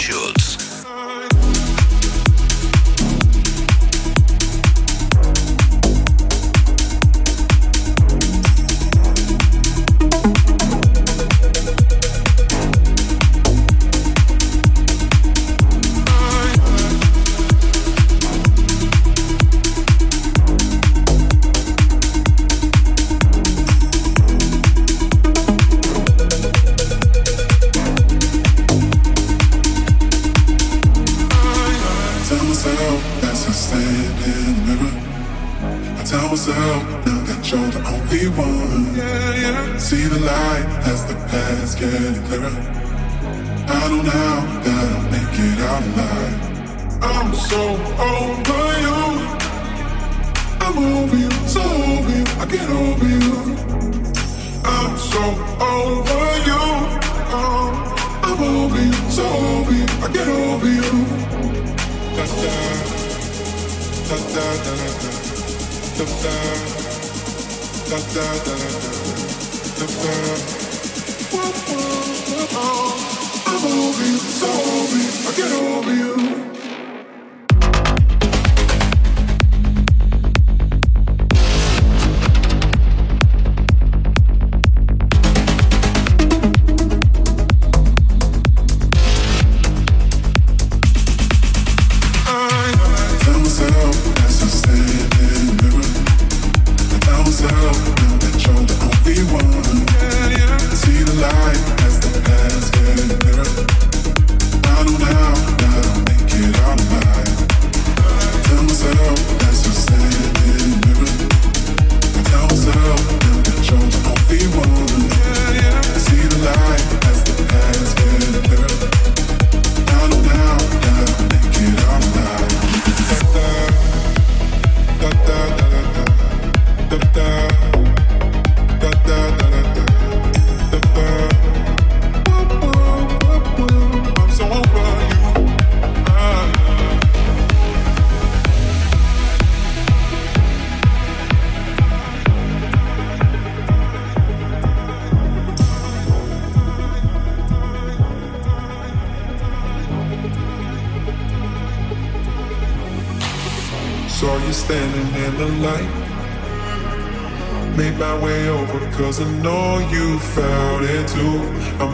Schulz.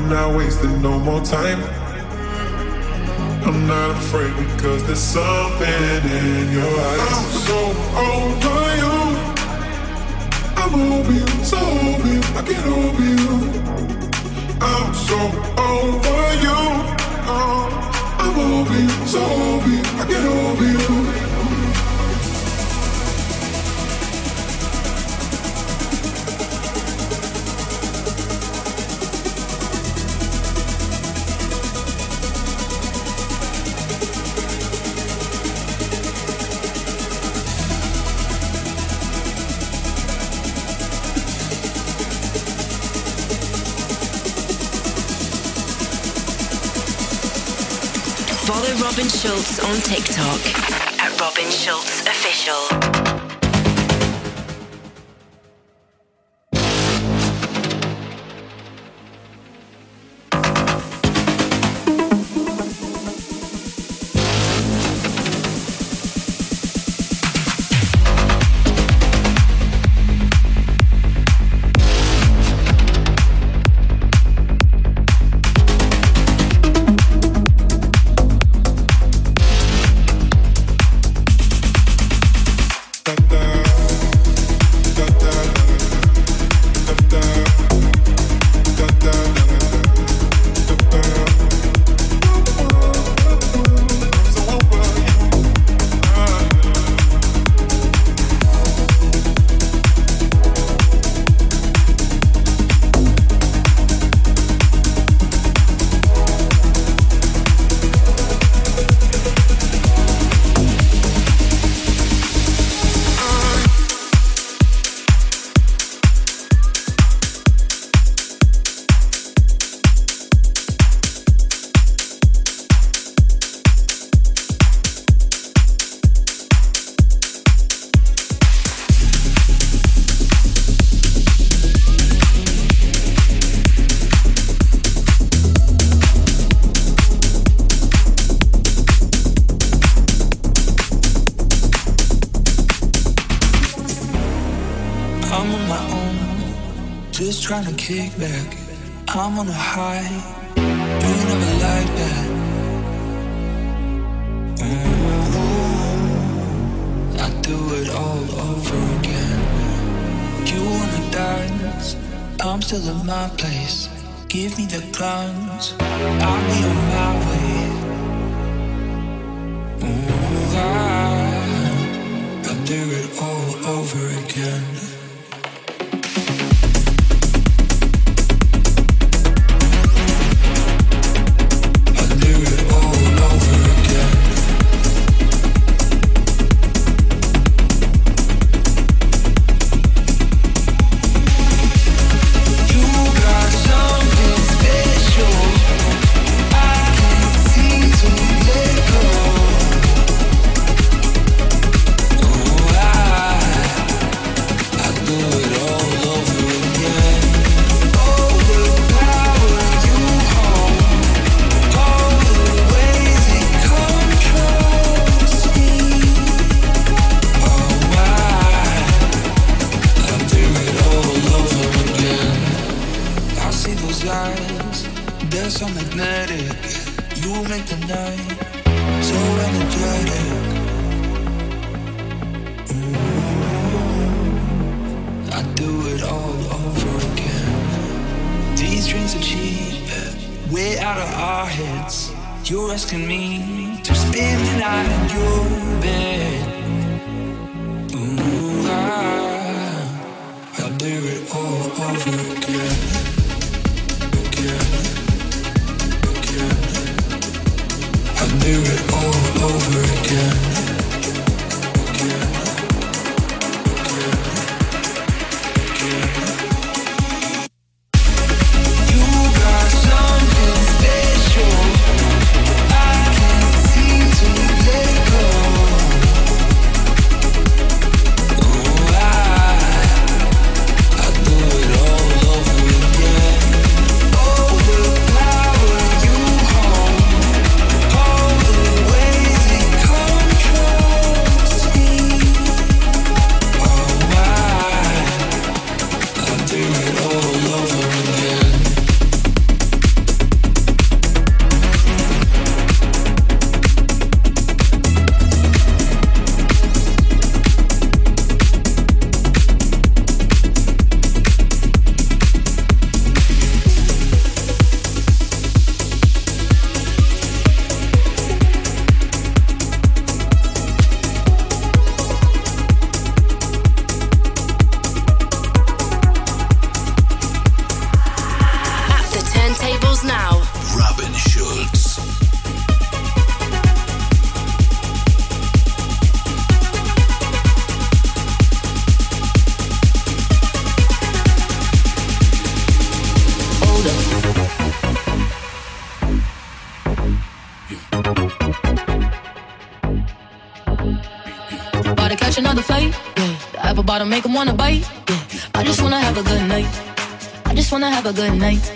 I'm not wasting no more time. I'm not afraid because there's something in your eyes. I'm so over you. I'm over you, so over you. I get over you. I'm so over you. Uh, I'm over you, so over you. I get over you. Robin Schulz on TikTok at Robin Schulz Official. Just have a good night. If